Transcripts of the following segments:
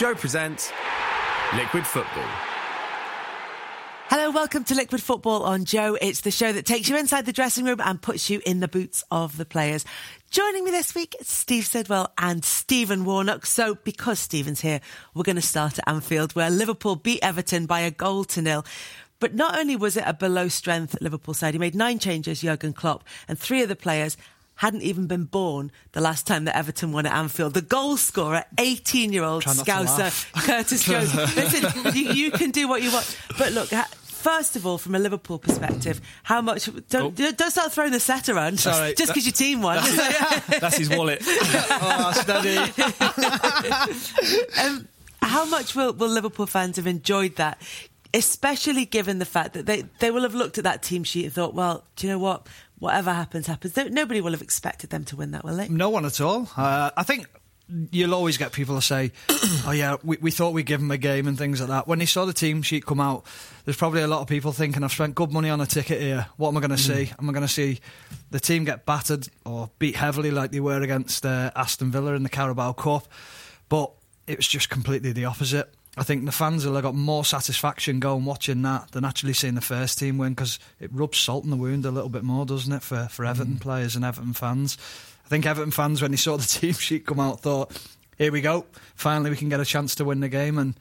Joe presents Liquid Football. Hello, welcome to Liquid Football on Joe. It's the show that takes you inside the dressing room and puts you in the boots of the players. Joining me this week, Steve Sidwell and Stephen Warnock. So, because Stephen's here, we're going to start at Anfield, where Liverpool beat Everton by a goal to nil. But not only was it a below strength Liverpool side, he made nine changes, Jurgen Klopp, and three of the players hadn't even been born the last time that Everton won at Anfield. The goal scorer, 18 year old Scouser, Curtis Jones. Listen, you, you, can do what you want. But look, first of all, from a Liverpool perspective, how much? Don't oh. don't start throwing the set around Sorry, just because your team won. That's, that's his wallet. oh, steady. um, how much will, will Liverpool fans have enjoyed that? Especially given the fact that they, they will have looked at that team sheet and thought, well, do you know what? Whatever happens, happens. Nobody will have expected them to win that, will they? No one at all. Uh, I think you'll always get people to say, "Oh yeah, we, we thought we'd give them a game and things like that." When they saw the team sheet come out, there's probably a lot of people thinking, "I've spent good money on a ticket here. What am I going to mm. see? Am I going to see the team get battered or beat heavily like they were against uh, Aston Villa in the Carabao Cup?" But it was just completely the opposite. I think the fans will have got more satisfaction going watching that than actually seeing the first team win because it rubs salt in the wound a little bit more, doesn't it, for, for Everton mm. players and Everton fans? I think Everton fans, when they saw the team sheet come out, thought, here we go. Finally, we can get a chance to win the game. And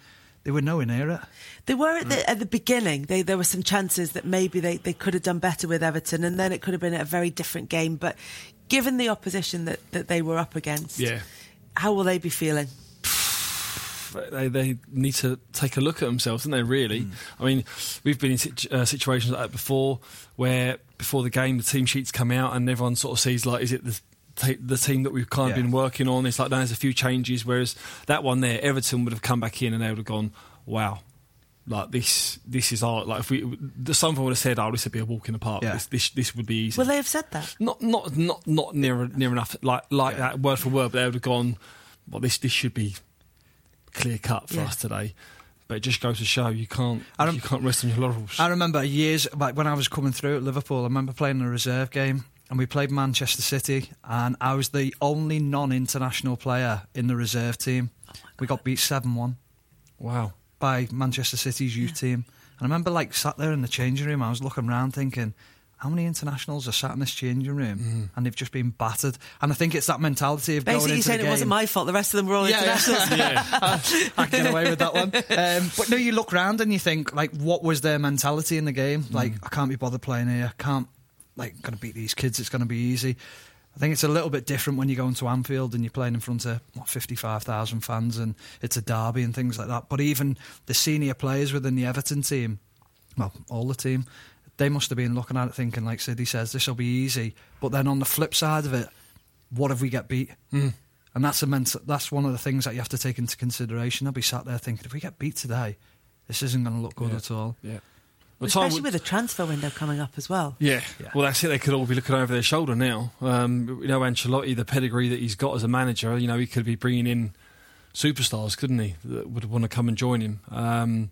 they were nowhere near it. They were at the, at the beginning. They, there were some chances that maybe they, they could have done better with Everton, and then it could have been a very different game. But given the opposition that, that they were up against, yeah. how will they be feeling? They, they need to take a look at themselves, don't they? Really, mm. I mean, we've been in situ- uh, situations like that before, where before the game the team sheets come out and everyone sort of sees like, is it the the team that we've kind of yeah. been working on. It's like there's a few changes, whereas that one there, Everton would have come back in and they would have gone, wow. Like this, this is our like. If we, someone would have said, "Oh, this would be a walk in the park. Yeah. This, this, this would be easy." Well, they have said that. Not, not, not, not near, near enough, like, like yeah. that word for word. But they would have gone, "Well, this, this should be clear cut for yeah. us today." But it just goes to show you can't rem- you can't rest on your laurels. I remember years like when I was coming through at Liverpool. I remember playing a reserve game and we played Manchester City, and I was the only non-international player in the reserve team. Oh we got beat seven one. Wow! By Manchester City's youth yeah. team, and I remember like sat there in the changing room. I was looking around thinking. How many internationals are sat in this changing room mm. and they've just been battered? And I think it's that mentality of basically going into saying the game. it wasn't my fault. The rest of them were all yeah, internationals. Yeah, I, I get away with that one. Um, but no, you look around and you think like, what was their mentality in the game? Like, mm. I can't be bothered playing here. Can't like going to beat these kids. It's going to be easy. I think it's a little bit different when you go into Anfield and you're playing in front of what, 55,000 fans and it's a derby and things like that. But even the senior players within the Everton team, well, all the team, they must have been looking at it thinking, like Sidney says, this will be easy. But then on the flip side of it, what if we get beat? Mm. And that's a mental, that's one of the things that you have to take into consideration. I'll be sat there thinking, if we get beat today, this isn't going to look good yeah. at all. Yeah. Well, Especially with the transfer window coming up as well. Yeah. yeah. Well, that's it. They could all be looking over their shoulder now. Um, you know, Ancelotti, the pedigree that he's got as a manager, you know, he could be bringing in superstars, couldn't he, that would want to come and join him. Um,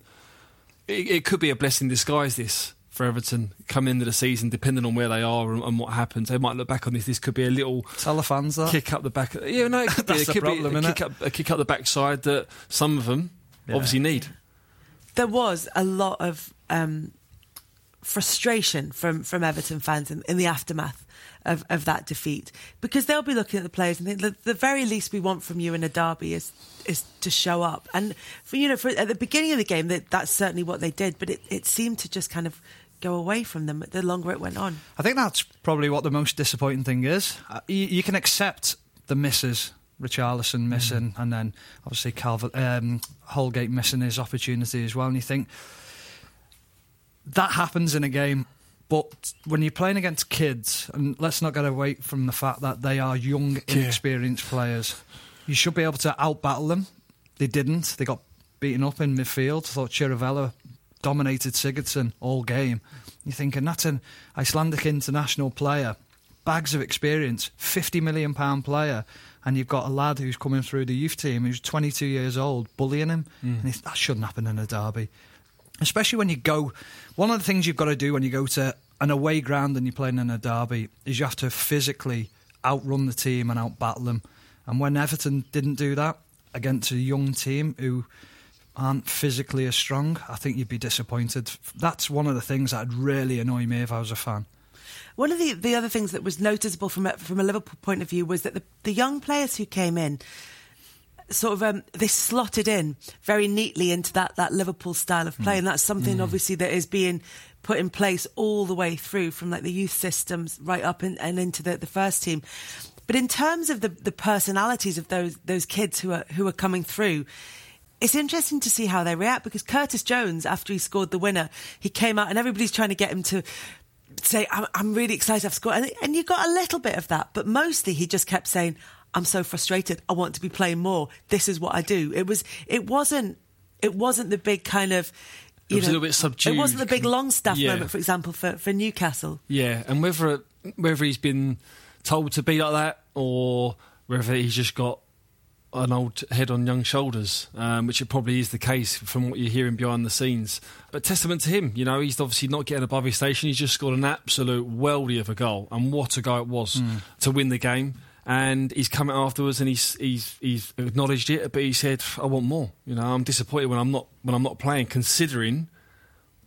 it, it, could be a blessing in disguise, this, for Everton, coming into the season, depending on where they are and, and, what happens. They might look back on this. This could be a little... Tell the fans that. Kick up the back... Yeah, no, it could be, it could problem, be a, kick up, a kick up the backside that some of them yeah. obviously need there was a lot of um, frustration from, from Everton fans in, in the aftermath of, of that defeat because they'll be looking at the players and think the, the very least we want from you in a derby is is to show up. And for you know, for, at the beginning of the game, that, that's certainly what they did, but it, it seemed to just kind of go away from them the longer it went on. I think that's probably what the most disappointing thing is. Uh, you, you, can accept the misses Richarlison missing, mm. and then obviously Calvert, um, Holgate missing his opportunity as well. And you think that happens in a game, but when you're playing against kids, and let's not get away from the fact that they are young, inexperienced yeah. players, you should be able to outbattle them. They didn't. They got beaten up in midfield. I thought Chirivella dominated Sigurdsson all game. You're thinking that's an Icelandic international player, bags of experience, fifty million pound player, and you've got a lad who's coming through the youth team who's 22 years old bullying him, mm. and that shouldn't happen in a derby. Especially when you go, one of the things you've got to do when you go to an away ground and you're playing in a derby is you have to physically outrun the team and outbattle them. And when Everton didn't do that, against a young team who aren't physically as strong, I think you'd be disappointed. That's one of the things that'd really annoy me if I was a fan. One of the, the other things that was noticeable from a, from a Liverpool point of view was that the, the young players who came in sort of um, they slotted in very neatly into that, that Liverpool style of play, mm. and that's something mm. obviously that is being put in place all the way through from like the youth systems right up in, and into the, the first team. But in terms of the, the personalities of those those kids who are who are coming through, it's interesting to see how they react because Curtis Jones, after he scored the winner, he came out and everybody's trying to get him to say, I'm, I'm really excited I've scored. And, and you got a little bit of that, but mostly he just kept saying, I'm so frustrated. I want to be playing more. This is what I do. It was, it wasn't, it wasn't the big kind of, you it was know, a little bit subdued. It wasn't the big Longstaff yeah. moment, for example, for, for Newcastle. Yeah, and whether whether he's been told to be like that or whether he's just got an old head on young shoulders, um, which it probably is the case from what you're hearing behind the scenes. But testament to him, you know, he's obviously not getting above his station. He's just scored an absolute weldy of a goal, and what a goal it was mm. to win the game. And he's come out afterwards and he's he's he's acknowledged it, but he said, "I want more." You know, I'm disappointed when I'm not when I'm not playing, considering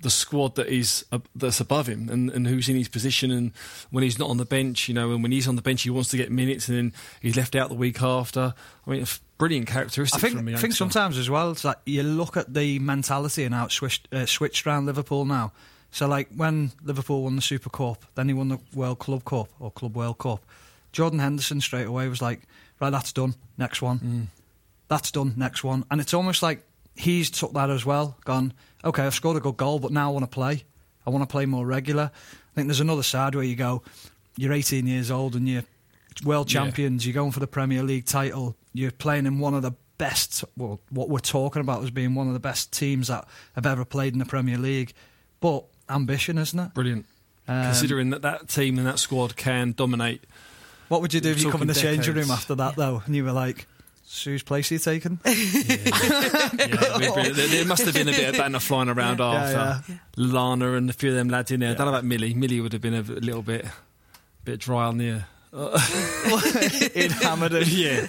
the squad that is uh, that's above him and, and who's in his position and when he's not on the bench you know and when he's on the bench he wants to get minutes and then he's left out the week after. I mean brilliant characteristic I think, I think sometimes as well it's like you look at the mentality and how it switched, uh, switched around Liverpool now. So like when Liverpool won the Super Cup then he won the World Club Cup or Club World Cup Jordan Henderson straight away was like right that's done next one. Mm. that's done next one. And it's almost like he's took that as well gone okay, I've scored a good goal, but now I want to play. I want to play more regular. I think there's another side where you go, you're 18 years old and you're world champions, yeah. you're going for the Premier League title, you're playing in one of the best, well, what we're talking about as being one of the best teams that have ever played in the Premier League. But ambition, isn't it? Brilliant. Um, Considering that that team and that squad can dominate. What would you do if you come in the changing room after that, though, and you were like, whose place you taking? yeah. yeah, there must have been a bit of banner flying around after yeah, Lana and a few of them lads in there. I don't know about Millie. Millie would have been a little bit, bit dry on the. In Hamilton, yeah,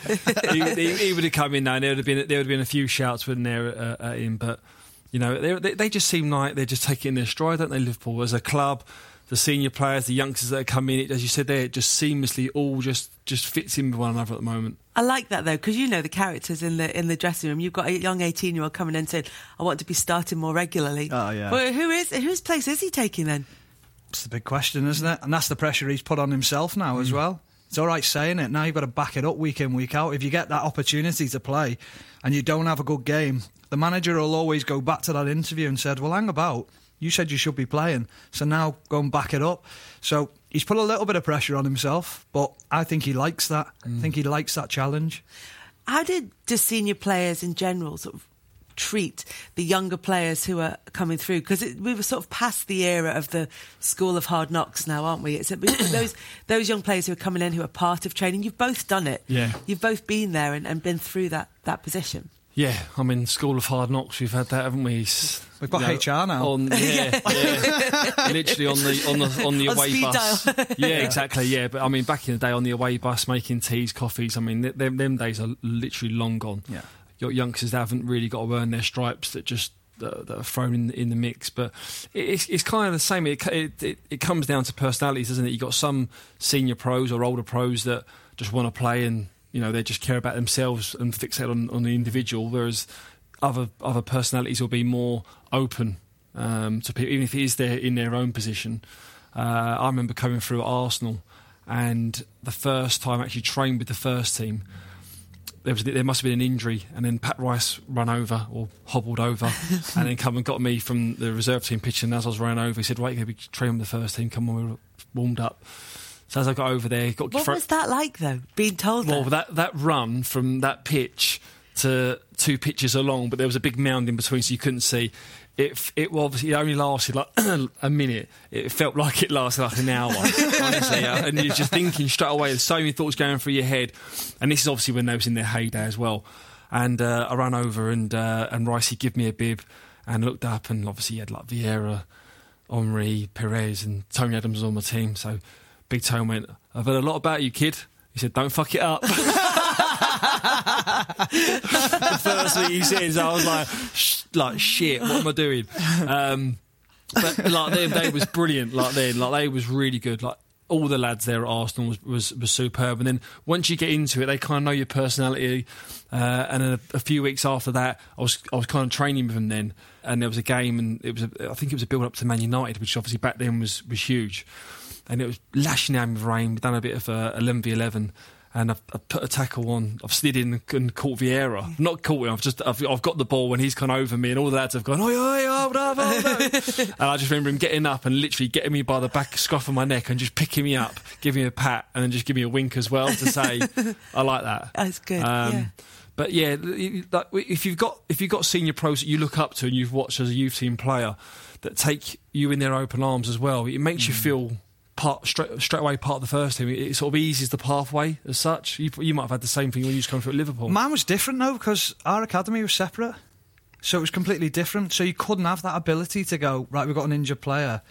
he, he, he, would have come in now. And there would have been there would have been a few shouts within there uh, at him, but you know they, they just seem like they're just taking their stride, don't they? Liverpool as a club, the senior players, the youngsters that are coming in, as you said there, it just seamlessly all just just fits in with one another at the moment. I like that though because you know the characters in the in the dressing room. You've got a young eighteen year old coming in and saying, "I want to be starting more regularly." Oh yeah. Well, who is whose place is he taking then? It's the big question, isn't it? And that's the pressure he's put on himself now mm. as well. It's all right saying it. Now you've got to back it up week in week out. If you get that opportunity to play and you don't have a good game, the manager will always go back to that interview and said, "Well, hang about." You said you should be playing, so now go and back it up. So he's put a little bit of pressure on himself, but I think he likes that. Mm. I think he likes that challenge. How did the senior players in general sort of treat the younger players who are coming through? Because we were sort of past the era of the school of hard knocks now, aren't we? It's those those young players who are coming in who are part of training. You've both done it. Yeah, you've both been there and, and been through that that position. Yeah, I mean, School of Hard Knocks. We've had that, haven't we? We've got you know, HR now. On, yeah, yeah. literally on the on the on the on away bus. yeah, yeah, exactly. Yeah, but I mean, back in the day on the away bus, making teas, coffees. I mean, them, them days are literally long gone. Yeah, your youngsters haven't really got to earn their stripes. That just that, that are thrown in in the mix. But it's it's kind of the same. It, it it, it comes down to personalities, doesn't it? You've got some senior pros or older pros that just want to play and you know they just care about themselves and fixate on, on the individual, whereas other other personalities will be more open um, to people, even if it is their in their own position. Uh, I remember coming through at Arsenal, and the first time I actually trained with the first team. There, was, there must have been an injury, and then Pat Rice ran over or hobbled over, and then come and got me from the reserve team pitch. And as I was running over, he said, "Right, you're going to be training with the first team. Come on, we are warmed up." So as I got over there, got what was that like though? Being told well, that? that that run from that pitch to two pitches along, but there was a big mound in between, so you couldn't see. It it obviously it only lasted like a minute. It felt like it lasted like an hour, honestly. and you're just thinking straight away. There's so many thoughts going through your head, and this is obviously when they was in their heyday as well. And uh, I ran over and uh, and Ricey give me a bib and looked up, and obviously he had like Vieira, Henry, Pires, and Tony Adams on my team. So Big Tone went, I've heard a lot about you, kid. He said, don't fuck it up. the first thing he says, I was like, like shit, what am I doing? Um, but like they, they was brilliant. Like then, like they was really good. Like all the lads there at Arsenal was, was, was superb. And then once you get into it, they kind of know your personality. Uh, and a, a, few weeks after that, I was I was kind of training with them then, and there was a game, and it was a, I think it was a build up to Man United, which obviously back then was was huge. And it was lashing down with rain. We've done a bit of a 11 v 11 and I've, I've, put a tackle on. I've slid in and caught Vieira. Not caught him. I've just I've, I've, got the ball and he's gone over me, and all the lads have gone, oi, oi, hold up, hold up. and I just remember him getting up and literally getting me by the back scruff of my neck and just picking me up, giving me a pat, and then just give me a wink as well to say, I like that. That's good. Um, yeah. But yeah, if you've got if you've got senior pros that you look up to and you've watched as a youth team player that take you in their open arms as well, it makes mm. you feel part straight, straight away part of the first team. It, it, sort of eases the pathway as such. You, you might have had the same thing when you was coming through at Liverpool. Mine was different though because our academy was separate, so it was completely different. So you couldn't have that ability to go right. We've got an injured player,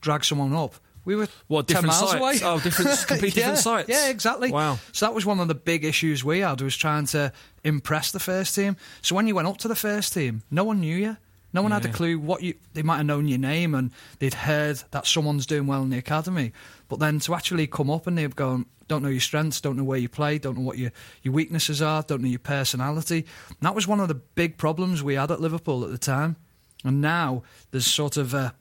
drag someone up. We were what different miles sites? away. Oh, different, completely yeah, different sites. Yeah, exactly. Wow. So that was one of the big issues we had was trying to impress the first team. So when you went up to the first team, no one knew you. No one yeah. had a clue what you. They might have known your name and they'd heard that someone's doing well in the academy, but then to actually come up and they've gone, don't know your strengths, don't know where you play, don't know what your your weaknesses are, don't know your personality. And that was one of the big problems we had at Liverpool at the time. And now there's sort of a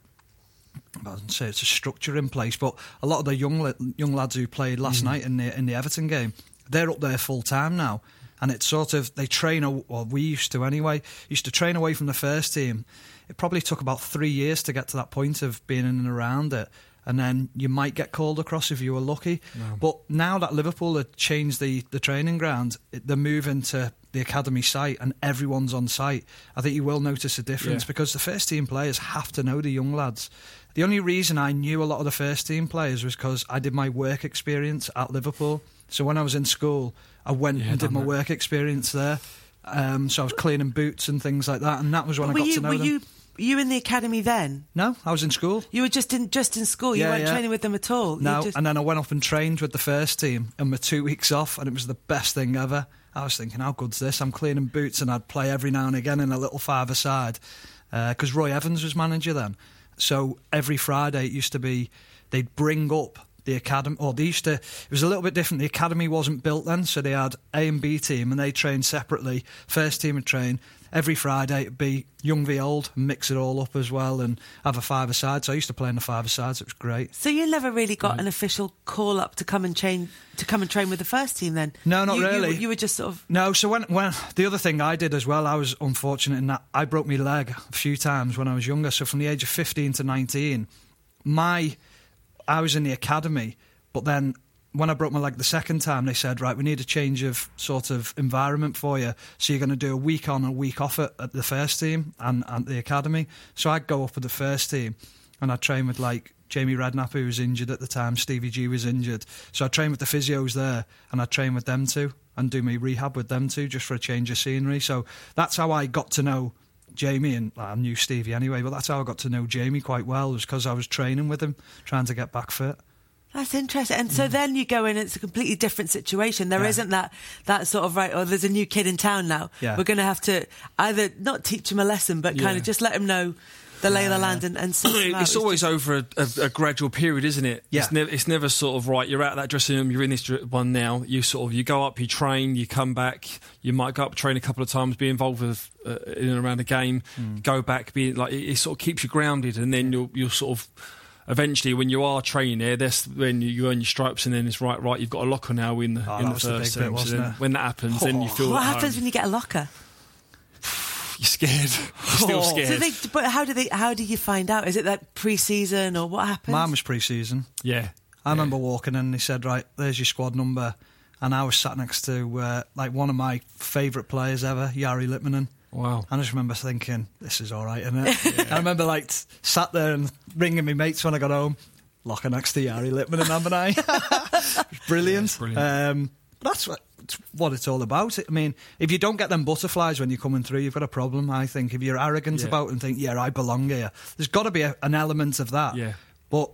I wouldn't say it's a structure in place, but a lot of the young young lads who played last mm. night in the in the Everton game, they're up there full time now and it's sort of they train or we used to anyway used to train away from the first team. It probably took about three years to get to that point of being in and around it. And then you might get called across if you were lucky. No. but now that liverpool have changed the, the training ground they're moving to the academy site and everyone's on site. I think you will notice a difference yeah. because the first team players have to know the young lads. The only reason i knew a lot of the first team players was because i did my work experience at liverpool. So when i was in school I went yeah, and did my that. work experience there. Um, so I was cleaning boots and things like that, and that was when were I got you, to know were them. You, you in the academy then? No, I was in school. You were just in just in school. You weren't yeah. training with them at all. No, just... and then I went off and trained with the first team, and my two weeks off, and it was the best thing ever. I was thinking, how good's this? I'm cleaning boots, and I'd play every now and again in a little five-a-side because uh, Roy Evans was manager then. So every Friday it used to be they'd bring up the academy, or they used to, it was a little bit different. The academy wasn't built then, so they had A and B team and they trained separately. First team would train every Friday, it'd be young v old, mix it all up as well and have a five aside. So I used to play in the five so it was great. So you never really got an official call up to come and train to come and train with the first team then? No, not you, really. You, you, were just sort of No, so when when the other thing I did as well, I was unfortunate in that I broke my leg a few times when I was younger. So from the age of 15 to 19, my I was in the academy, but then when I broke my leg the second time, they said, right, we need a change of sort of environment for you. So you're going to do a week on, a week off at, at the first team and, and the academy. So I'd go up with the first team and I'd train with like Jamie Redknapp, who was injured at the time, Stevie G was injured. So I'd train with the physios there and I'd train with them too and do my rehab with them too, just for a change of scenery. So that's how I got to know Jamie and I knew Stevie anyway, but that's how I got to know Jamie quite well, was because I was training with him, trying to get back fit. That's interesting. And so mm. then you go in, it's a completely different situation. There yeah. not that, that sort of, right, or there's a new kid in town now. Yeah. We're going to have to either not teach him a lesson, but kind yeah. of just let him know the lay of the land and, and it's always over a, a, a, gradual period, isn't it? Yeah. It's, never, it's never sort of right. You're out of that dressing room. You're in this one now. You sort of you go up, you train, you come back. You might go up, train a couple of times, be involved with uh, in and around a game, mm. go back, be like it, it, sort of keeps you grounded, and then you'll you'll sort of eventually when you are training there, that's when you earn your stripes, and then it's right, right. You've got a locker now in the oh, in the first team. So when that happens, oh. then you oh. feel. What happens when you get a locker? You're scared. You're still scared. So they, but how do they? How do you find out? Is it like pre-season or what happens? Mine was pre-season. Yeah. I yeah. remember walking in and he said, "Right, there's your squad number," and I was sat next to uh, like one of my favourite players ever, Jari Litmanen. Wow. I just remember thinking, this is all right, isn't it? yeah. I remember like t- sat there and ringing me mates when I got home, locker next to Jari Litmanen, haven't I? brilliant. Yeah, brilliant. Um, that's what what it's all about. I mean, if you don't get them butterflies when you're coming through, you've got a problem. I think if you're arrogant yeah. about and think, yeah, I belong here, there's got to be a, an element of that. Yeah. But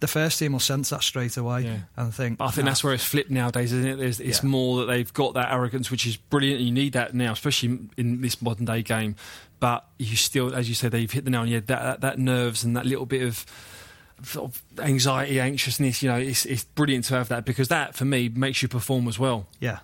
the first team will sense that straight away Yeah. and think. But I think "Nah, that's where it's flipped nowadays, isn't it? There's, it's Yeah. more that they've got that arrogance, which is brilliant. And you need that now, especially in this modern day game. But you still, as you said, they've hit the nail on the head. That, that, that nerves and that little bit of sort of anxiety, anxiousness. You know, it's, it's brilliant to have that because that, for me, makes you perform as well, yeah.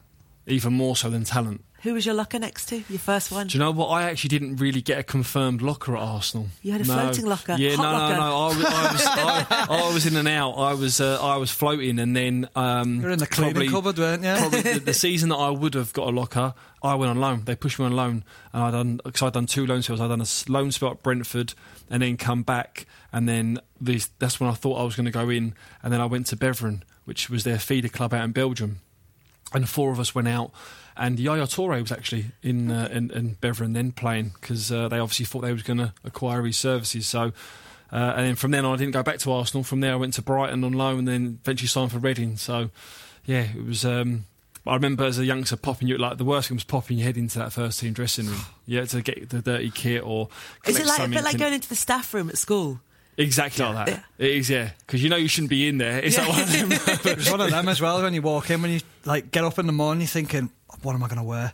Even more so than talent. Who was your locker next to? Your first one? Do you know what? I actually didn't really get a confirmed locker at Arsenal. You had a No. floating locker? Yeah, Hot no, locker? no, no. I was, I, was, I, I was in and out. I was, uh, I was floating, and then um, You're in the cleaning probably- cupboard, weren't you? Probably the, the season that I would have got a locker, I went on loan. They pushed me on loan, and I done because I'd done two loan spells. I'd done a loan spell at Brentford, and then come back, and then this, that's when I thought I was going to go in, and then I went to Beveren, which was their feeder club out in Belgium, and four of us went out. And Yaya Toure was actually in uh, in, in Beveren then playing because uh, they obviously thought they was going to acquire his services. So, uh, and then from then on, I didn't go back to Arsenal. From there, I went to Brighton on loan, and then eventually signed for Reading. So, yeah, it was. Um, I remember as a youngster popping you like the worst thing was popping your head into that first team dressing room. Yeah, to get the dirty kit or Is it like a bit like going into the staff room at school? Exactly like that? Yeah. It is, yeah, because you know you shouldn't be in there. It's like one of them. It one of them as well. When you walk in, when you like get up in the morning, you're thinking, "What am I going to wear?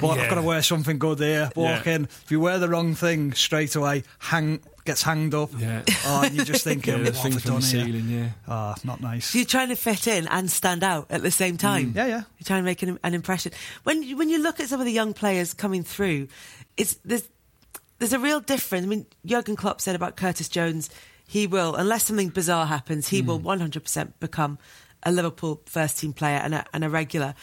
What Yeah. I've got to wear something good here." Walk Yeah. in. If you wear the wrong thing, straight away, hang gets hanged up. Yeah. Oh, and you're just thinking, yeah, "What have I from the done here?" yeah. Ah, not nice. So you're trying to fit in and stand out at the same time. Yeah, yeah. You're trying to make an, an impression. When you- when you look at some of the young players coming through, it's there's there's a real difference. I mean, Jurgen Klopp said about Curtis Jones, he will, unless something bizarre happens, he will hmm. 100% become a Liverpool first team player and a, and a regular.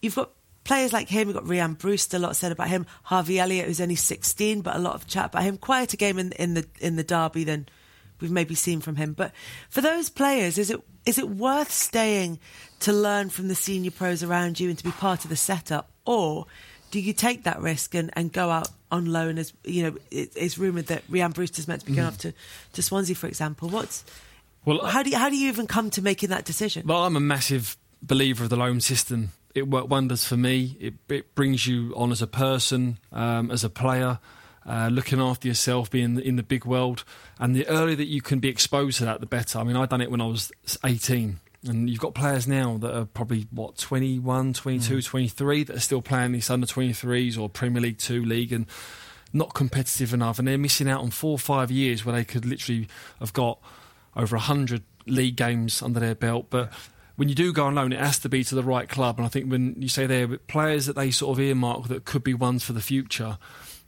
You've got players like him. You've got Rian Brewster. A lot said about him. Harvey Elliott, who's only 16, but a lot of chat about him. Quieter game in in the in the derby than we've maybe seen from him. But for those players, is it is it worth staying to learn from the senior pros around you and to be part of the setup, or do you take that risk and, and go out on loan? As you know, it, it's rumored that Rian Brewster's meant to be going off to, to Swansea, for example. What's Well, how do you, how do you even come to making that decision? Well, I'm a massive believer of the loan system. It worked wonders for me. It, it brings you on as a person, um, as a player, uh, looking after yourself, being in the big world. And the earlier that you can be exposed to that, the better. I mean, I done it when I was 18. And you've got players now that are probably, what, 21, 22, mm. 23 that are still playing these under 23s or Premier League 2 league and not competitive enough. And they're missing out on four or five years where they could literally have got over 100 league games under their belt. But when you do go on loan, it has to be to the right club. And I think when you say there, are players that they sort of earmark that could be ones for the future,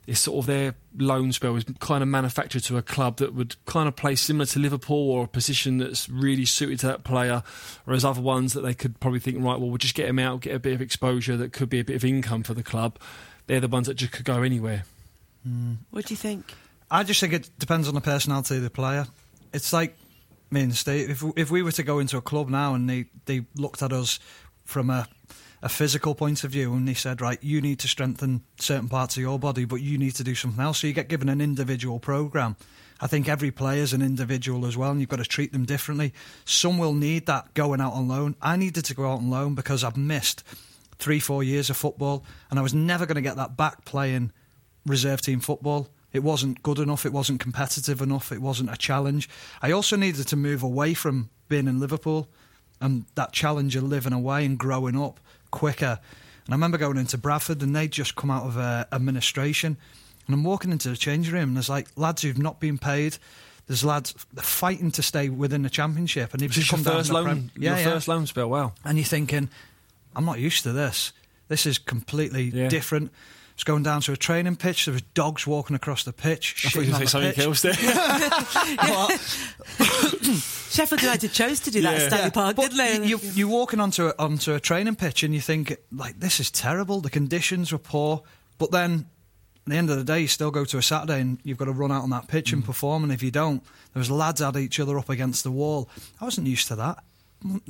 it's sort of their loan spell is kind of manufactured to a club that would kind of play similar to Liverpool or a position that's really suited to that player, whereas other ones that they could probably think, right, well, we'll just get him out, get a bit of exposure that could be a bit of income for the club. They're the ones that just could go anywhere. Hmm. What do you think? I just think it depends on the personality of the player. It's like me and Steve. If if we were to go into a club now and they, they looked at us from a a physical point of view and they said, right, you need to strengthen certain parts of your body, but you need to do something else. So you get given an individual program. I think every player is an individual as well, and you've got to treat them differently. Some will need that going out on loan. I needed to go out on loan because I've missed three, four years of football, and I was never going to get that back playing reserve team football. It wasn't good enough. It wasn't competitive enough. It wasn't a challenge. I also needed to move away from being in Liverpool and that challenge of living away and growing up quicker. And I remember going into Bradford and they'd just come out of uh, administration. And I'm walking into the change room and there's like lads who've not been paid. There's lads fighting to stay within the championship. And they've just come down first loan, Prem- your yeah, yeah. first loan spell. Wow. And you're thinking, I'm not used to this. This is completely Yeah. different. It's going down to a training pitch. There was dogs walking across the pitch. I thought you were going to say something pitch. else there. Sheffield United chose to do that Yeah. at Stanley Yeah, Park, but didn't they? You, you're walking onto a, onto a training pitch and you think, like, this is terrible. The conditions were poor. But then, at the end of the day, you still go to a Saturday and you've got to run out on that pitch Mm. and perform. And if you don't, there was lads had each other up against the wall. I wasn't used to that.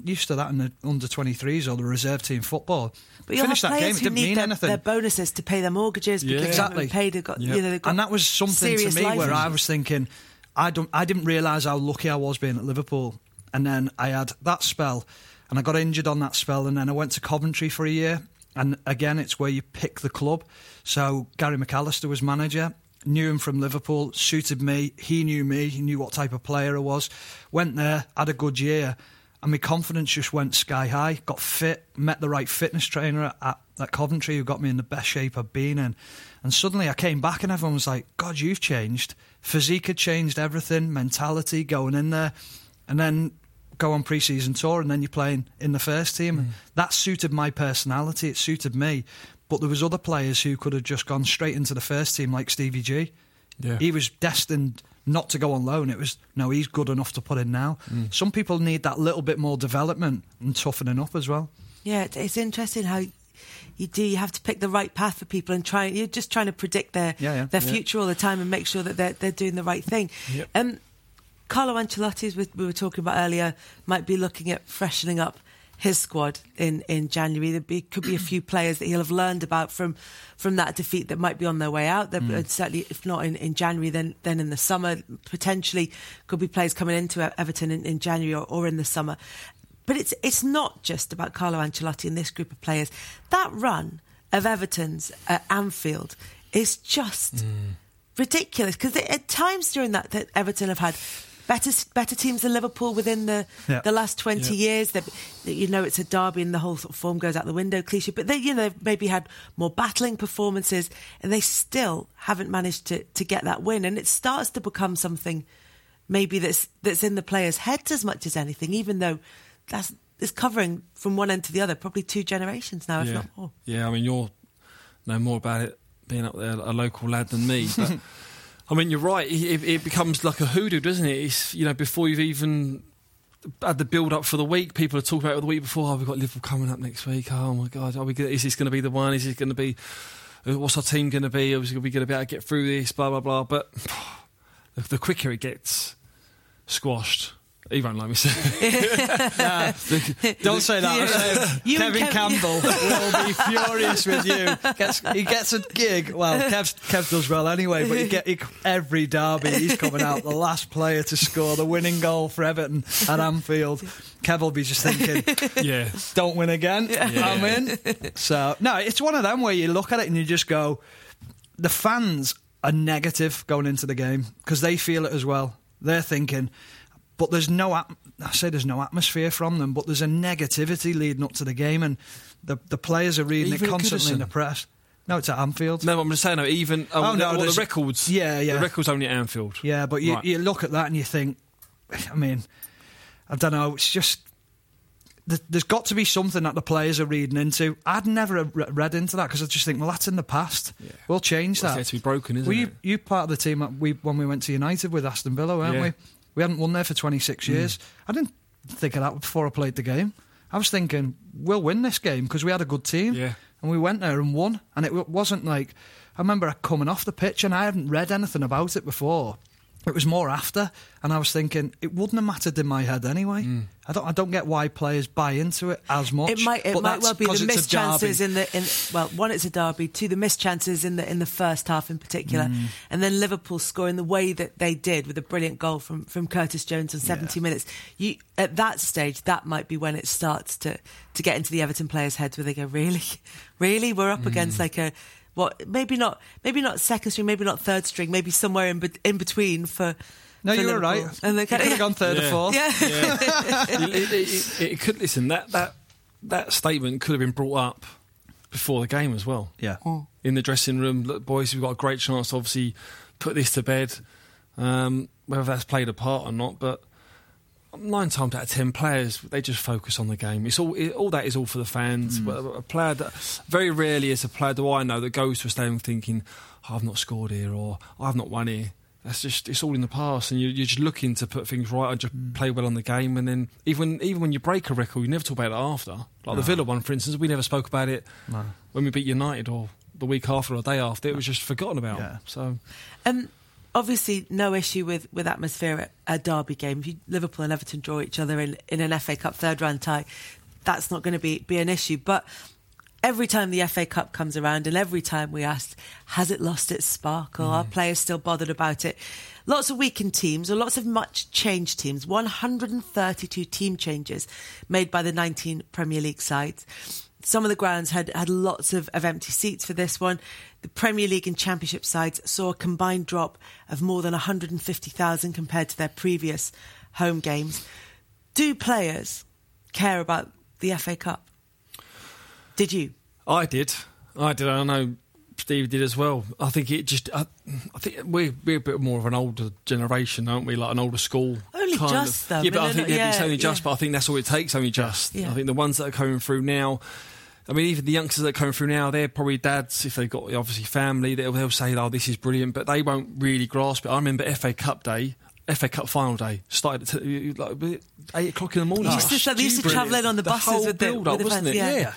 Used to that in the under 23s or the reserve team football. But have Finished that players game, it who didn't need mean their, anything. their bonuses to pay their mortgages because Yeah. they haven't been Exactly. paid. Got, you know, got and that was something to me where I was thinking, I don't, I didn't realise how lucky I was being at Liverpool, and then I had that spell, and I got injured on that spell, and then I went to Coventry for a year, and again, it's where you pick the club. So Gary McAllister was manager. knew him from Liverpool, suited me. He knew me. He knew what type of player I was. Went there, had a good year, and my confidence just went sky high. Got fit, met the right fitness trainer at, at Coventry who got me in the best shape I've been in. And suddenly I came back and everyone was like, God, you've changed. Physique had changed everything, mentality, going in there. And then go on pre-season tour and then you're playing in the first team. Mm. That suited my personality. It suited me. But there was other players who could have just gone straight into the first team, like Stevie G. Yeah. He was destined not to go on loan. It was no, he's good enough to put in now. Mm. Some people need that little bit more development and toughening up as well. Yeah, it's interesting how you do. You have to pick the right path for people and try. You're just trying to predict their yeah, yeah. their future all the time and make sure that they're they're doing the right thing. Yep. Um, Carlo Ancelotti, as we were talking about earlier, might be looking at freshening up his squad in, in January. There be, could be a few players that he'll have learned about from from that defeat that might be on their way out. Mm. Certainly, if not in, in January, then then in the summer. Potentially, could be players coming into Everton in, in January or, or in the summer. But it's it's not just about Carlo Ancelotti and this group of players. That run of Everton's at Anfield is just. Mm ridiculous because at times during that, that Everton have had better better teams than Liverpool within the yeah. the last twenty yeah. years. That you know it's a derby and the whole sort of form goes out the window cliche. But they you know maybe had more battling performances and they still haven't managed to to get that win. And it starts to become something maybe that's that's in the players' heads as much as anything. Even though that's it's covering from one end to the other, probably two generations now, if yeah. not more. Yeah, I mean you're know more about it being up there a local lad than me, but. I mean, you're right. It, it, becomes like a hoodoo, doesn't it? It's you know before you've even had the build up for the week. People are talking about it the week before. Oh, we've got Liverpool coming up next week. Oh my God, are we? Is this going to be the one? Is this going to be? Uh, what's our team going to be? Are we going to be able to get through this? Blah blah blah. But the quicker it gets squashed, he won't like me saying nah, Don't say that. You Kevin Kev- Campbell will be furious with you. Gets, he gets a gig. Well, Kev, Kev does well anyway, but you get he, every derby he's coming out the last player to score the winning goal for Everton at Anfield. Kev will be just thinking, "Yeah, don't win again. Yeah. I'm in." So no, it's one of them where you look at it and you just go, the fans are negative going into the game because they feel it as well. They're thinking but there's no I say there's no atmosphere from them, but there's a negativity leading up to the game, and the the players are reading even it constantly in the press. No, it's at Anfield. No, I'm just saying, no, even oh, oh no, the, the records. Yeah, yeah, the records only at Anfield. Yeah, but you, right. you look at that and you think, I mean, I don't know. It's just there's got to be something that the players are reading into. I'd never read into that because I just think, well, that's in the past. Yeah. We'll change well, that. It's to be broken, isn't well, you, it? You part of the team we, when we went to United with Aston Villa, weren't yeah. we? We hadn't won there for 26 years. Mm. I didn't think of that before I played the game. I was thinking, we'll win this game because we had a good team. Yeah. And we went there and won. And it wasn't like, I remember coming off the pitch and I hadn't read anything about it before. It was more after, and I was thinking it wouldn't have mattered in my head anyway. Mm. I don't, I don't get why players buy into it as much. It might, it might well be the missed chances in the, in, well, one, it's a derby. Two, the missed chances in the in the first half in particular, mm. and then Liverpool scoring the way that they did with a brilliant goal from from Curtis Jones in 70 yeah. minutes. You at that stage, that might be when it starts to to get into the Everton players' heads where they go, really, really, we're up mm. against like a what maybe not maybe not second string, maybe not third string, maybe somewhere in, be- in between for. No, for you were right. And they could have gone third yeah. or fourth. Yeah, yeah. it, it, it, it, could listen. That that that statement could have been brought up before the game as well. Yeah, mm. in the dressing room, look, boys, we've got a great chance to obviously put this to bed. Um, whether that's played a part or not, but nine times out of ten players they just focus on the game. It's all it, all that is all for the fans. Mm. A player that very rarely is a player do I know that goes to a stadium thinking oh, I've not scored here or I've not won here. That's just it's all in the past, and you're, you're just looking to put things right and just mm. play well on the game. And then even even when you break a record, you never talk about it after. Like no. the Villa one, for instance, we never spoke about it no. when we beat United or the week after or the day after. It was just forgotten about. Yeah. So. Um, obviously no issue with, with atmosphere at a derby game. If you, Liverpool and Everton draw each other in, in an FA Cup third round tie, that's not going to be, be an issue. But every time the FA Cup comes around and every time we ask, has it lost its sparkle? Mm. Are players still bothered about it? Lots of weakened teams or lots of much changed teams. 132 team changes made by the 19 Premier League sides. Some of the grounds had, had lots of, of empty seats for this one the Premier League and Championship sides saw a combined drop of more than 150,000 compared to their previous home games. Do players care about the FA Cup? Did you? I did. I did. I know Steve did as well. I think it just. I, I think we're we're a bit more of an older generation, aren't we? Like an older school. Only kind just, of. though. Yeah, but I think yeah, it's only just. yeah. But I think that's all it takes. Only just. Yeah. I think the ones that are coming through now. I mean, even the youngsters that are coming through now, they're probably dads if they've got obviously family. They'll, they'll say, "Oh, this is brilliant," but they won't really grasp it. I remember FA Cup day. FA Cup final day started at t- like eight o'clock in the morning. You used to- It's they used to travel in on the buses whole with the- build-up, with the wasn't fans, it? yeah.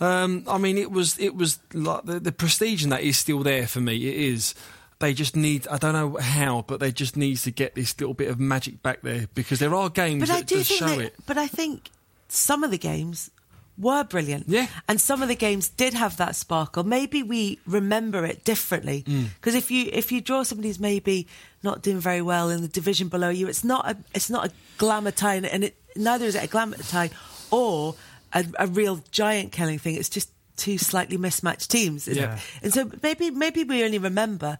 yeah. Um, I mean, it was it was like the, the prestige in that is still there for me. It is. They just need. I don't know how, but they just need to get this little bit of magic back there because there are games But that I do think show that, it. But I think some of the games were brilliant. Yeah. And some of the games did have that sparkle. Maybe we remember it differently. Mm. Because if you if you draw somebody who's maybe not doing very well in the division below you, it's not a it's not a glamour tie, and it neither is it a glamour tie or a, a real giant killing thing. It's just two slightly mismatched teams. Yeah. And so maybe maybe we only remember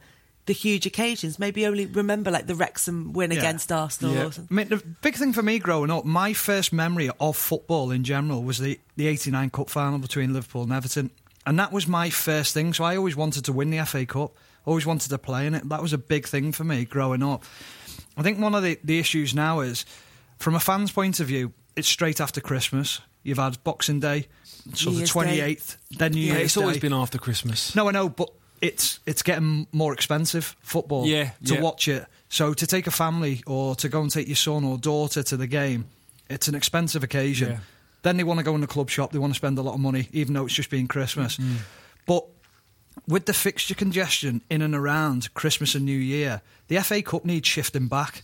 the huge occasions. Maybe only remember like the Wrexham win Yeah. against Arsenal Yeah. or something. I mean, the big thing for me growing up, my first memory of football in general was the, the 89 Cup final between Liverpool and Everton. And that was my first thing. So I always wanted to win the FA Cup, always wanted to play in it. That was a big thing for me growing up. I think one of the, the issues now is, from a fan's point of view, it's straight after Christmas. You've had Boxing Day, so New the 28th, then New Yeah, Year's it's always Day. been after Christmas. No, I know, but it's it's getting more expensive football Yeah, to yeah. watch it. So to take a family or to go and take your son or daughter to the game, it's an expensive occasion. Yeah. Then they want to go in the club shop. They want to spend a lot of money, even though it's just being Christmas. Mm. But with the fixture congestion in and around Christmas and New Year, the FA Cup needs shifting back.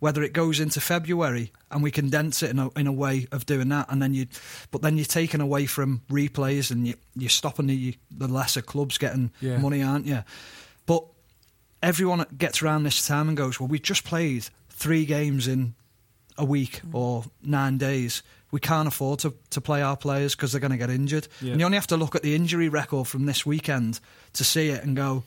Whether it goes into February and we condense it in a, in a way of doing that, and then you, but then you're taking away from replays and you, you're stopping the the lesser clubs getting Yeah. money, aren't you? But everyone gets around this time and goes, "Well, we just played three games in a week mm. or nine days. We can't afford to, to play our players because they're going to get injured. Yeah. And you only have to look at the injury record from this weekend to see it and go,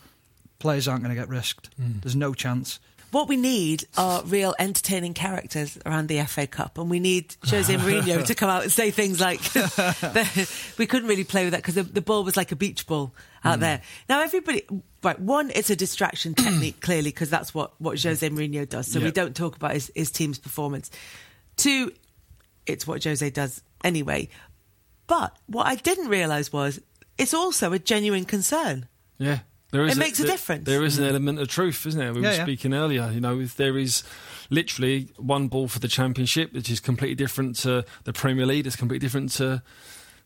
players aren't going to get risked. Mm. There's no chance. What we need are real entertaining characters around the FA Cup, and we need Jose Mourinho to come out and say things like, "We couldn't really play with that because the, the ball was like a beach ball out Mm. there." Now, everybody, right? One, it's a distraction technique, clearly, because that's what what Jose Mourinho does. So we Yeah. don't talk about his, his team's performance. Two, it's what Jose does anyway. But what I didn't realise was it's also a genuine concern. Yeah. There is It makes a difference. There is an element of truth, isn't there? We Yeah, were yeah. speaking earlier. You know, if there is literally one ball for the Championship, which is completely different to the Premier League. It's completely different to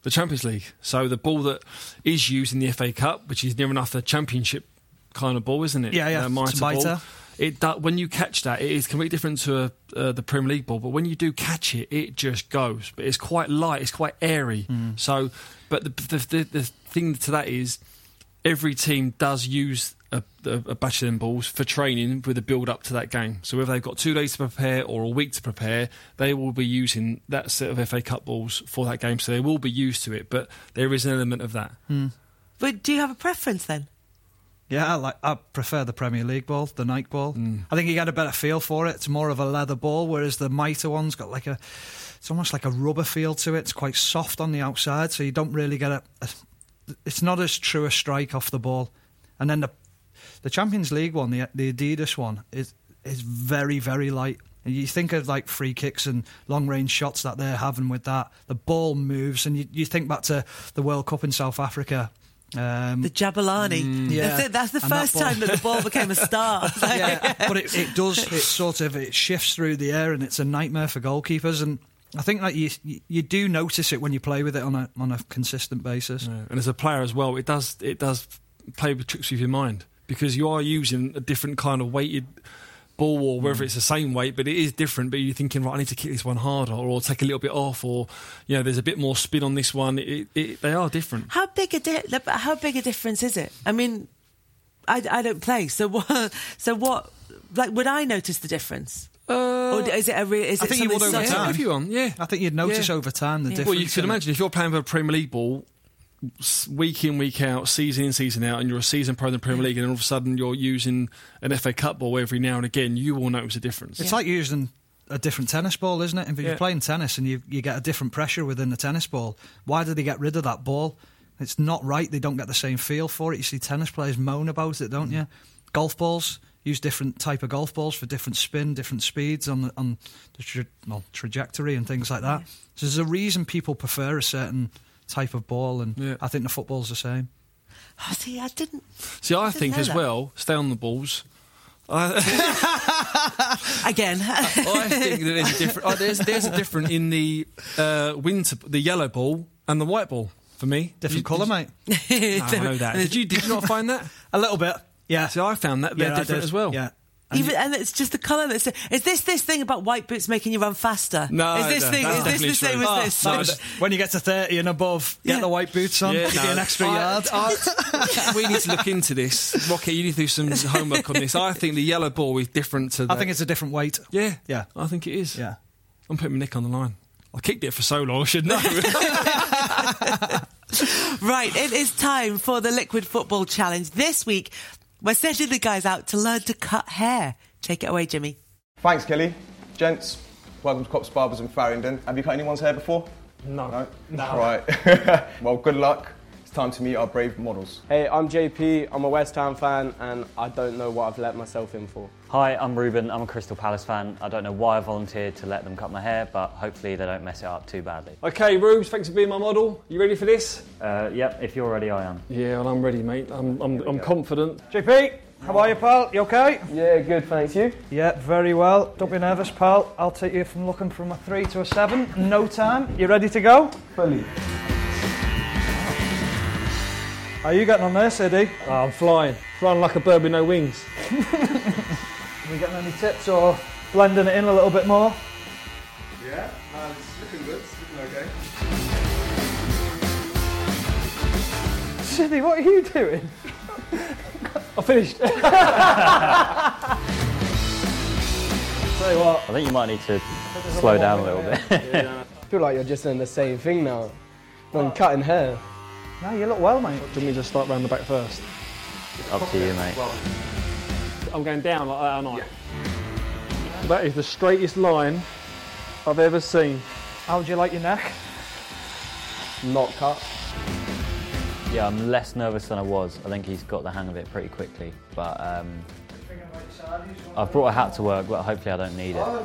the Champions League. So the ball that is used in the FA Cup, which is near enough the Championship kind of ball, isn't it? Yeah, yeah. Uh, It's mitre a ball. It do, when you catch that, it is completely different to a, uh, the Premier League ball. But when you do catch it, it just goes. But it's quite light. It's quite airy. So, but the, the the the thing to that is every team does use a, a, a batch of them balls for training with a build up to that game. So whether they've got two days to prepare or a week to prepare, they will be using that set of FA Cup balls for that game. So they will be used to it. But there is an element of that. Hmm. But do you have a preference then? Yeah, I like I prefer the Premier League ball, the Nike ball. Hmm. I think you get a better feel for it. It's more of a leather ball, whereas the mitre one's got like a, it's almost like a rubber feel to it. It's quite soft on the outside, so you don't really get a. a it's not as true a strike off the ball. And then the, the Champions League one, the the Adidas one, is is very very light. And you think of like free kicks and long range shots that they're having with that. The ball moves, and you, you think back to the World Cup in South Africa. Um, The Jabulani. yeah. That's, it. That's the And that first ball- time that the ball became a star. yeah, but it, it does. It sort of it shifts through the air, and it's a nightmare for goalkeepers. And I think that you you- you do notice it when you play with it on a on a consistent basis. Yeah. And as a player as well, it does it does play with tricks with your mind because you are using a different kind of weighted ball or whether mm. it's the same weight, but it is different. But you're thinking, right, I need to kick this one harder or take a little bit off, or you know, there's a bit more spin on this one. It, it, they are different. How big a di- how big a difference is it? I mean, I, I don't play, so what? So what? Like, would I notice the difference, Uh, or is it a real? Is I it think you would over subtle? time. if you want, yeah. I think you'd notice Yeah. over time the Yeah. difference. Well, you can in it. imagine if you're playing for a Premier League ball s- week in, week out, season in, season out, and you're a season pro in the Premier League, and then all of a sudden you're using an FA Cup ball every now and again, you will notice a difference. It's like using a different tennis ball, isn't it? If you're Yeah. playing tennis and you, you get a different pressure within the tennis ball, why do they get rid of that ball? It's not right. They don't get the same feel for it. You see tennis players moan about it, don't mm. you? Golf balls use different type of golf balls for different spin, different speeds on the, on the tra- well, trajectory and things like that. So there's a reason people prefer a certain type of ball, and Yeah. I think the football's the same. Oh, see, I didn't. See, I didn't think know as that. well, stay on the balls. Again. I think that there's a different. Oh, there's there's a different in the uh, winter, the yellow ball and the white ball for me. Different You- colour, mate. No, I know that. Did you did you not find that? A little bit. Yeah. So I found that they're Yeah, I different did. as well. Yeah. Even, and it's just the colour that's. Is this this thing about white boots making you run faster? No, is this no, thing? that's Is this the same true. as Oh, this? no, Which- When you get to 30 and above, get Yeah. the white boots on, give you an extra I- yard. I- we need to look into this. Rocky. you need to do some homework on this. I think the yellow ball is different to. I think it's a different weight. yeah, Yeah. I think it is. Yeah. I'm putting my neck on the line. I kicked it for so long. I should know. Right, it is time for the Liquid Football Challenge. This week, we're sending the guys out to learn to cut hair. Take it away, Jimmy. Thanks, Kelly. Gents, welcome to Cops Barbers in Farringdon. Have you cut anyone's hair before? No. No? Right. well, good luck. It's time to meet our brave models. Hey, I'm JP. I'm a West Ham fan, and I don't know what I've let myself in for. Hi, I'm Ruben. I'm a Crystal Palace fan. I don't know why I volunteered to let them cut my hair, but hopefully they don't mess it up too badly. Okay, Rubes, thanks for being my model. You ready for this? Uh, yep, if you're ready, I am. Yeah, well, I'm ready, mate. I'm, I'm, I'm confident. JP, how are you, pal? You okay? Yeah, good, thanks. You? Yeah, very well. Don't be nervous, pal. I'll take you from looking from a three to a seven. No time. You ready to go? Fully. How are you getting on there, Siddy? Oh, I'm flying. Flying like a bird with no wings. Are you getting any tips or blending it in a little bit more? Yeah, it's looking good. It's looking okay. Siddy, what are you doing? I finished. Tell you what, I think you might need to slow down a little bit. I feel like you're just doing the same thing now. I'm oh. cutting hair. No, you look well, mate. Didn't we just start round the back first? Up to you, mate. I'm going down like that, aren't I? That is the straightest line I've ever seen. How would you like your neck? Not cut. Yeah, I'm less nervous than I was. I think he's got the hang of it pretty quickly. But um, I've brought a hat to work, but hopefully I don't need it. I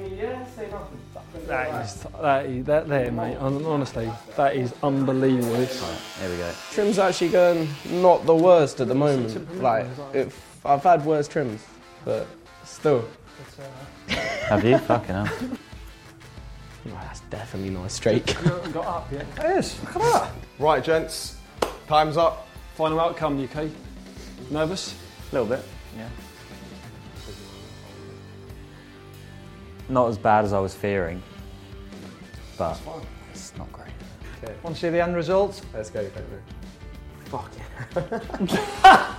mean, yeah, say nothing. That is, that is, that there, mate. Honestly, that is unbelievable. This. There we go. Trim's actually going not the worst at the moment. Like, if I've had worse trims, but still. Have you? Fucking hell. Oh, that's definitely not a straight cut. Got up, yeah. It is. Look at that. Right, gents, time's up. Final outcome, UK. Nervous? A little bit, yeah. Not as bad as I was fearing, but it's not great. Want to see the end result? Let's go, Pedro. Fuck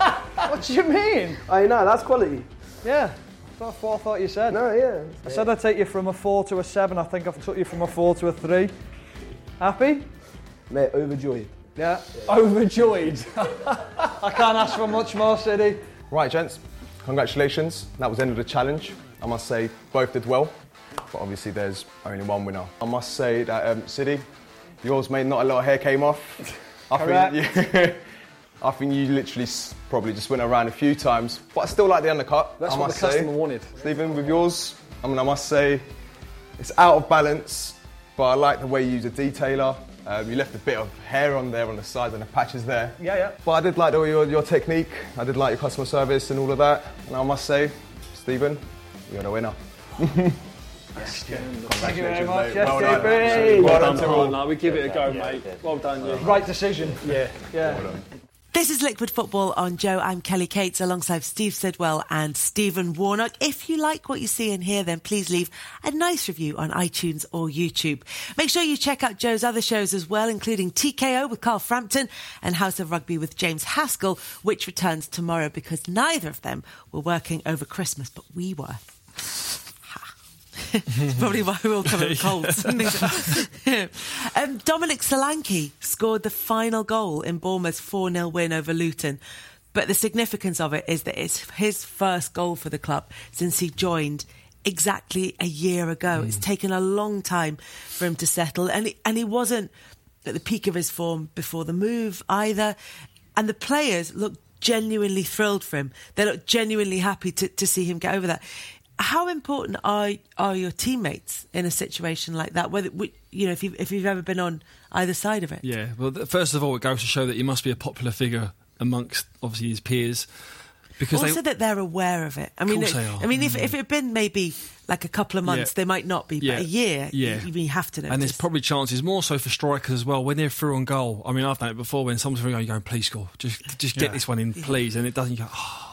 What do you mean? I know, that's quality. Yeah. That's what I thought you said. No, yeah. I said I'd take you from a four to a seven. I think I've took you from a four to a three. Happy? Mate, overjoyed. Yeah. Overjoyed. I can't ask for much more, Siddy. Right, gents, congratulations. That was the end of the challenge. I must say, both did well, but obviously there's only one winner. I must say that, um, Siddy, yours, mate, not a lot of hair came off. I think, you, I think you literally probably just went around a few times, but I still like the undercut. That's I what the must say. customer wanted. Stephen, with yours, I mean, I must say, it's out of balance, but I like the way you use a detailer. Um, you left a bit of hair on there on the sides and the patches there. Yeah, yeah. But I did like the, your, your technique. I did like your customer service and all of that. And I must say, Stephen, you're the winner. Thank you very much. mate. Yes, Well done. JP. Well done to all. no, we give it a go, mate. Well done, you. Right decision. Yeah. Yeah. This is Liquid Football on Joe. I'm Kelly Cates alongside Steve Sidwell and Stephen Warnock. If you like what you see and hear, then please leave a nice review on iTunes or YouTube. Make sure you check out Joe's other shows as well, including TKO with Carl Frampton and House of Rugby with James Haskell, which returns tomorrow because neither of them were working over Christmas, but we were. Probably why we're all coming with colds. um, Dominic Solanke scored the final goal in Bournemouth's 4 0 win over Luton. But the significance of it is that it's his first goal for the club since he joined exactly a year ago. It's taken a long time for him to settle, and he, and he wasn't at the peak of his form before the move either. And the players look genuinely thrilled for him. They look genuinely happy to, to see him get over that. How important are are your teammates in a situation like that? Whether you know if you if you've ever been on either side of it. Yeah. Well, first of all, it goes to show that you must be a popular figure amongst obviously his peers. Because also they, that they're aware of it. I mean, course it- they are. I mean, if, mm. if it had been maybe like a couple of months, Yeah. they might not be. Yeah. But a year, Yeah. you, you have to know. and there's probably chances more so for strikers as well when they're through on goal. I mean, I've done it before when someone's through on goal, you're going, please score, just just get Yeah. this one in, please, and it doesn't. Go, oh.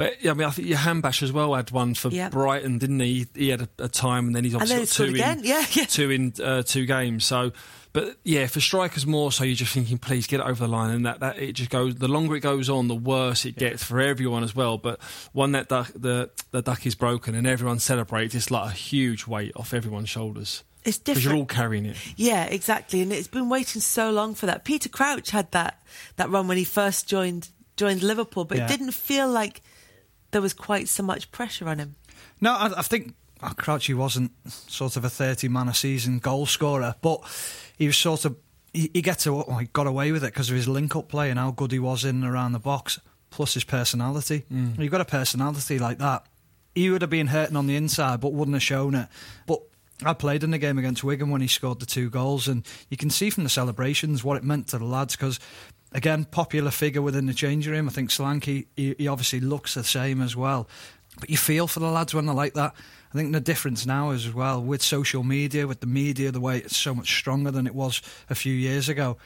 But yeah, I mean, I think your Hambash as well had one for Yeah. Brighton, didn't he? He had a, a time, and then he's And obviously then got two in, Yeah, yeah. two in uh, two games. So, but yeah, for strikers more so, you're just thinking, please get it over the line, and that, that it just goes. The longer it goes on, the worse it gets for everyone as well. But one that duck, the the duck is broken and everyone celebrates, it's like a huge weight off everyone's shoulders. it's different. Because you're all carrying it. Yeah, exactly. And it's been waiting so long for that. Peter Crouch had that that run when he first joined joined Liverpool, but Yeah. it didn't feel like there was quite so much pressure on him. No, I, I think oh, Crouchy wasn't sort of a 30 man a season goal scorer, but he was sort of. He, he gets a, well, he got away with it because of his link up play and how good he was in and around the box, plus his personality. Mm. You've got a personality like that. He would have been hurting on the inside, but wouldn't have shown it. But I played in the game against Wigan when he scored the two goals, and you can see from the celebrations what it meant to the lads because. Again, popular figure within the changing room. I think Solanke, he, he obviously looks the same as well. But you feel for the lads when they're like that. I think the difference now is as well with social media, with the media, the way it's so much stronger than it was a few years ago.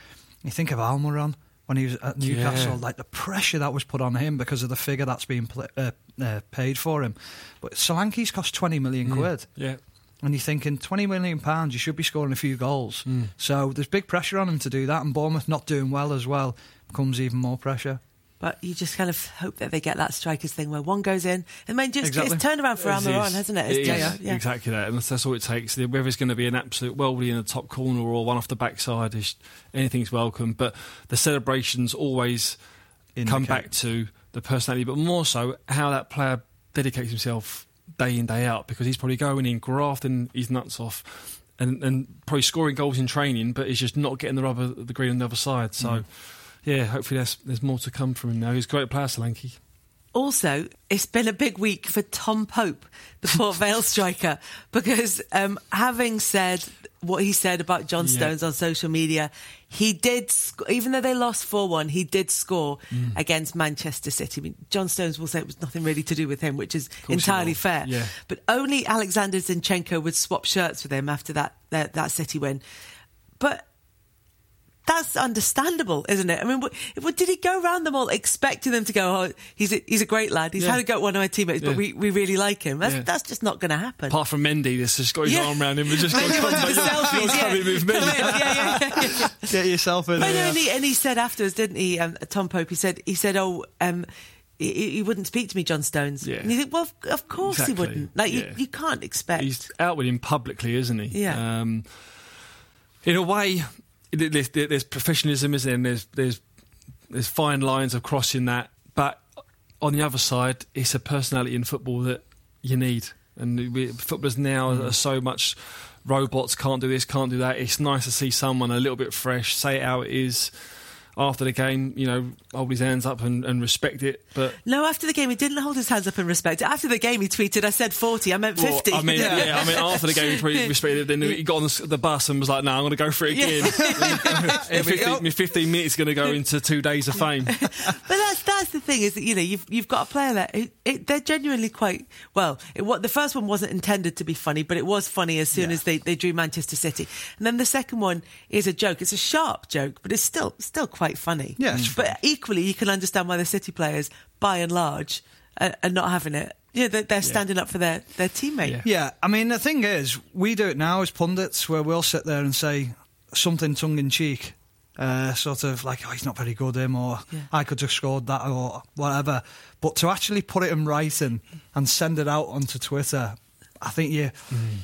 You think of Almiron when he was at Newcastle, Yeah. like the pressure that was put on him because of the figure that's being pla uh, uh, paid for him. But Solanke's cost 20 million quid. Yeah. And you're thinking, 20 million pounds, you should be scoring a few goals. Hmm. So there's big pressure on him to do that, and Bournemouth not doing well as well becomes even more pressure. But you just kind of hope that they get that strikers thing where one goes in. And then just Exactly. it's turned around for It Almiron, is. hasn't it? It It's is, just- yeah. Exactly that. And that's, that's all it takes. Whether it's going to be an absolute weldy in the top corner or one off the backside, is anything's welcome. But the celebrations always come back to the personality, but more so how that player dedicates himself day in, day out, because he's probably going in, grafting his nuts off. And, and probably scoring goals in training, but he's just not getting the rubber, the green on the other side. So, Mm. yeah, hopefully there's there's more to come from him now. He's a great player, Solanke. Also, it's been a big week for Tom Pope, the Port Vale striker, because um, having said what he said about John Yeah. Stones on social media, he did, sc- even though they lost 4 1, he did score Mm. against Manchester City. I mean, John Stones will say it was nothing really to do with him, which is entirely fair. Yeah. But only Alexander Zinchenko would swap shirts with him after that, that, that City win. But that's understandable, isn't it? I mean, what, what, did he go around them all expecting them to go, oh, he's a, he's a great lad. He's Yeah. had a go at one of my teammates, but we, we really like him. That's, Yeah. that's just not going to happen. Apart from Mendy, that's just got his Yeah. arm around him and just got selfies, yeah. coming with me. Come in, yeah, yeah, yeah, yeah. Get yourself in there. and, he, and he said afterwards, didn't he, um, Tom Pope? He said, he said, oh, um, he, he wouldn't speak to me, John Stones. Yeah. And you think, well, of, of course Exactly, he wouldn't. Like, yeah. you, you can't expect. He's out with him publicly, isn't he? Yeah. Um, in a way, there's, there's professionalism, isn't there? And there's there's there's fine lines of crossing that, but on the other side, it's a personality in football that you need. And we, footballers now Mm. are so much robots. Can't do this, can't do that. It's nice to see someone a little bit fresh, say it how it is. After the game, you know, hold his hands up and, and respect it. But no, after the game, he didn't hold his hands up in respect. it. After the game, he tweeted, I said 40, I meant 50. Well, I mean, yeah. I mean, after the game, he probably respected it. Then he got on the, the bus and was like, "No, I'm going to go for it again." And 15, my 15 minutes going to go into two days of fame. But that's that's the thing is that you know you've you've got a player there. It, it, they're genuinely quite well. It, what the first one wasn't intended to be funny, but it was funny as soon Yeah. as they, they drew Manchester City. And then the second one is a joke. It's a sharp joke, but it's still still quite funny. Yeah, it's but equally you can understand why the City players, by and large, are, are not having it. Yeah, they're, they're standing up for their their teammate. Yeah. Yeah, I mean, the thing is, we do it now as pundits where we'll sit there and say something tongue in cheek, uh, sort of like, oh, he's not very good, him, or Yeah. I could have scored that, or whatever. But to actually put it in writing and send it out onto Twitter, I think you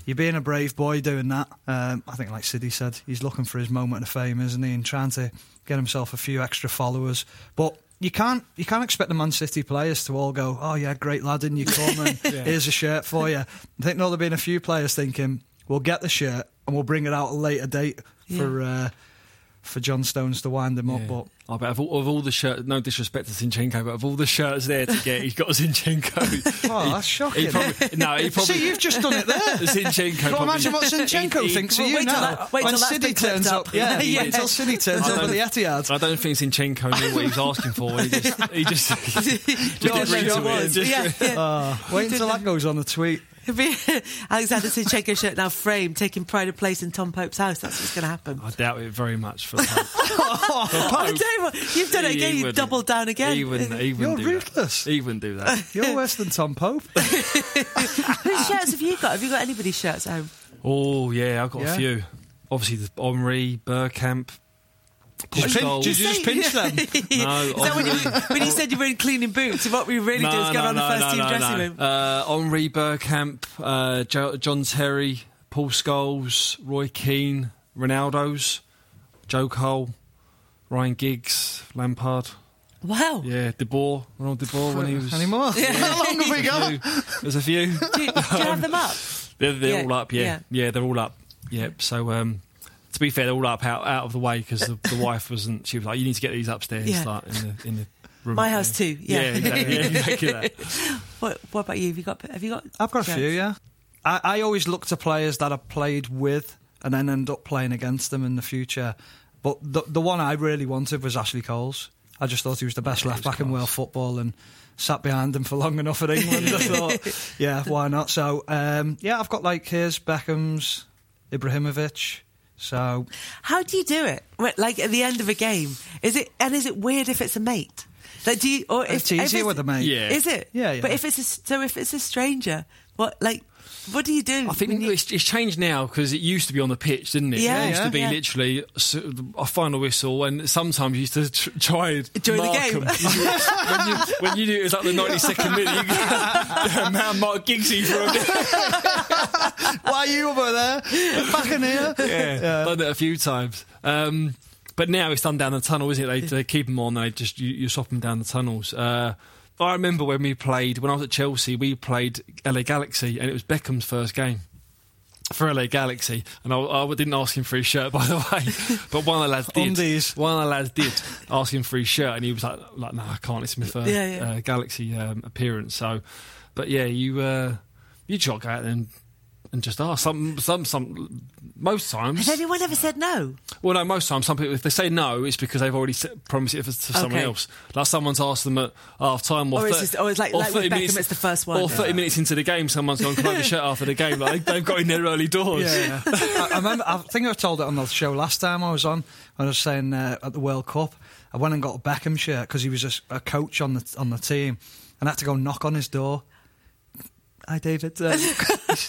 you're being a brave boy doing that. Um, I think, like Siddy said, he's looking for his moment of fame, isn't he, and trying to get himself a few extra followers. But you can't you can't expect the Man City players to all go, oh yeah, great lad, and you come and here's a shirt for you. I think there'll have been a few players thinking, we'll get the shirt and we'll bring it out at a later date for uh, for John Stones to wind him up. But oh, I bet of all, of all the shirts, no disrespect to Zinchenko, but of all the shirts there to get, he's got Zinchenko. oh, that's shocking. He probably, no, he probably. See, you've just done it there. Zinchenko. Well, probably- imagine what Zinchenko he- he- thinks of well, you now. that- wait when till that's City turns up. up, yeah, Yeah. wait till City turns up at the Etihad. I don't think Zinchenko knew what he was asking for. He just, he just, just Yeah, agreed sure to it. was. Just- Yeah, yeah. Oh, wait until that goes on the tweet. Alexander Zinchenko shirt now framed, taking pride of place in Tom Pope's house. That's what's going to happen. I doubt it very much for Pope. Oh, I tell you what, you've done it again. You've doubled down again. He wouldn't, he You're wouldn't do ruthless. that. He wouldn't do that. You're worse than Tom Pope. Whose shirts have you got? Have you got anybody's shirts at home? Oh, yeah, I've got Yeah. a few. Obviously, the Omri, Bergkamp, Did you, pin- did you just pinch them? No, Is that when you, when you said you were in cleaning boots? What we really do is go around the first team dressing room. Uh, Henry Bergkamp, uh, jo- John Terry, Paul Scholes, Roy Keane, Ronaldo's, Joe Cole, Ryan Giggs, Lampard. Wow. Yeah, De Boer, Ronald De Boer when he was. Any more? How long have we got? There's a few. Do you, do you have them up? They're, they're Yeah, all up, yeah. yeah. yeah. they're all up. Yep. So, um, to be fair, they're all up out, out of the way because the, the wife wasn't. She was like, "You need to get these upstairs, Yeah. like in the in the room." My house there." too, yeah. exactly. Yeah, exactly that. What, what about you? Have you got? Have you got? I've got a few, yeah. I, I always look to players that I've played with and then end up playing against them in the future. But the the one I really wanted was Ashley Cole's. I just thought he was the best left back in world football and sat behind him for long enough at England. I thought, yeah, why not? So, um, yeah, I've got like his, Beckham's, Ibrahimovic. So, How do you do it? Like at the end of a game, is it? And is it weird if it's a mate? Like, do you? Or if, It's easier if with a mate. Yeah. Is it? Yeah, yeah. But if it's a, so, if it's a stranger, what like? What do you do? I think you- it's, it's changed now because it used to be on the pitch, didn't it? Yeah, it used yeah. to be Yeah. literally a final whistle, and sometimes you used to tr- try and During the game. when, you, when you knew it was like the 92nd minute, you could man Mark Giggsy for a bit. why are you over there? Back in here? Yeah, done it a few times. Um, but now it's done down the tunnel, isn't it? They, they keep them on. They just you, you swap them down the tunnels. Uh, I remember when we played when I was at Chelsea. We played LA Galaxy, and it was Beckham's first game for LA Galaxy, and I, I didn't ask him for his shirt, by the way. But one of the lads did. Undies. One of the lads did ask him for his shirt, and he was like, "Like, no, I can't. It's my first Yeah, yeah. Uh, Galaxy um, appearance." So, but yeah, you uh, you just got to go out and, and just ask. Some, some, some. Most times, Has anyone ever said no? well, no, most times, some people, if they say no, it's because they've already s- promised it to someone Okay. else. Like someone's asked them at half time, or, Or it's thir- just- or it's like- like with Beckham, it's the first one. Or 30 minutes into the game, someone's gone, Can I have a shirt after the game? Like, they've got in their early doors. Yeah, yeah. I, I remember. I think I told it on the show last time I was on. I was saying uh, at the World Cup, I went and got a Beckham shirt because he was a, s- a coach on the on the team, and I had to go knock on his door. Hi, David. Uh,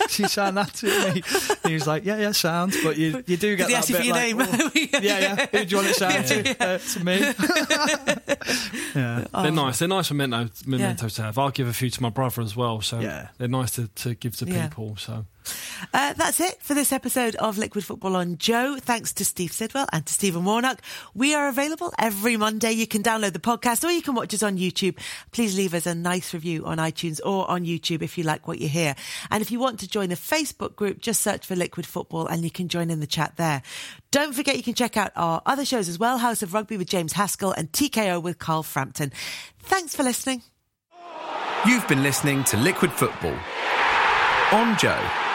she signed that to me. He was like, "Yeah, yeah, sounds." But you, you do get Did that ask bit for your like, name? "Oh, yeah, yeah. Who do you want it signed to? Uh, to me. yeah. They're nice. They're nice memento, mementos to have. I'll give a few to my brother as well. So Yeah. they're nice to, to give to Yeah. people. So Uh, that's it for this episode of Liquid Football on Joe. Thanks to Steve Sidwell and to Stephen Warnock. We are available every Monday. You can download the podcast or you can watch us on YouTube. Please leave us a nice review on iTunes or on YouTube if you like what you hear. And if you want to join the Facebook group, just search for Liquid Football and you can join in the chat there. Don't forget you can check out our other shows as well House of Rugby with James Haskell and TKO with Carl Frampton. Thanks for listening. You've been listening to Liquid Football on Joe.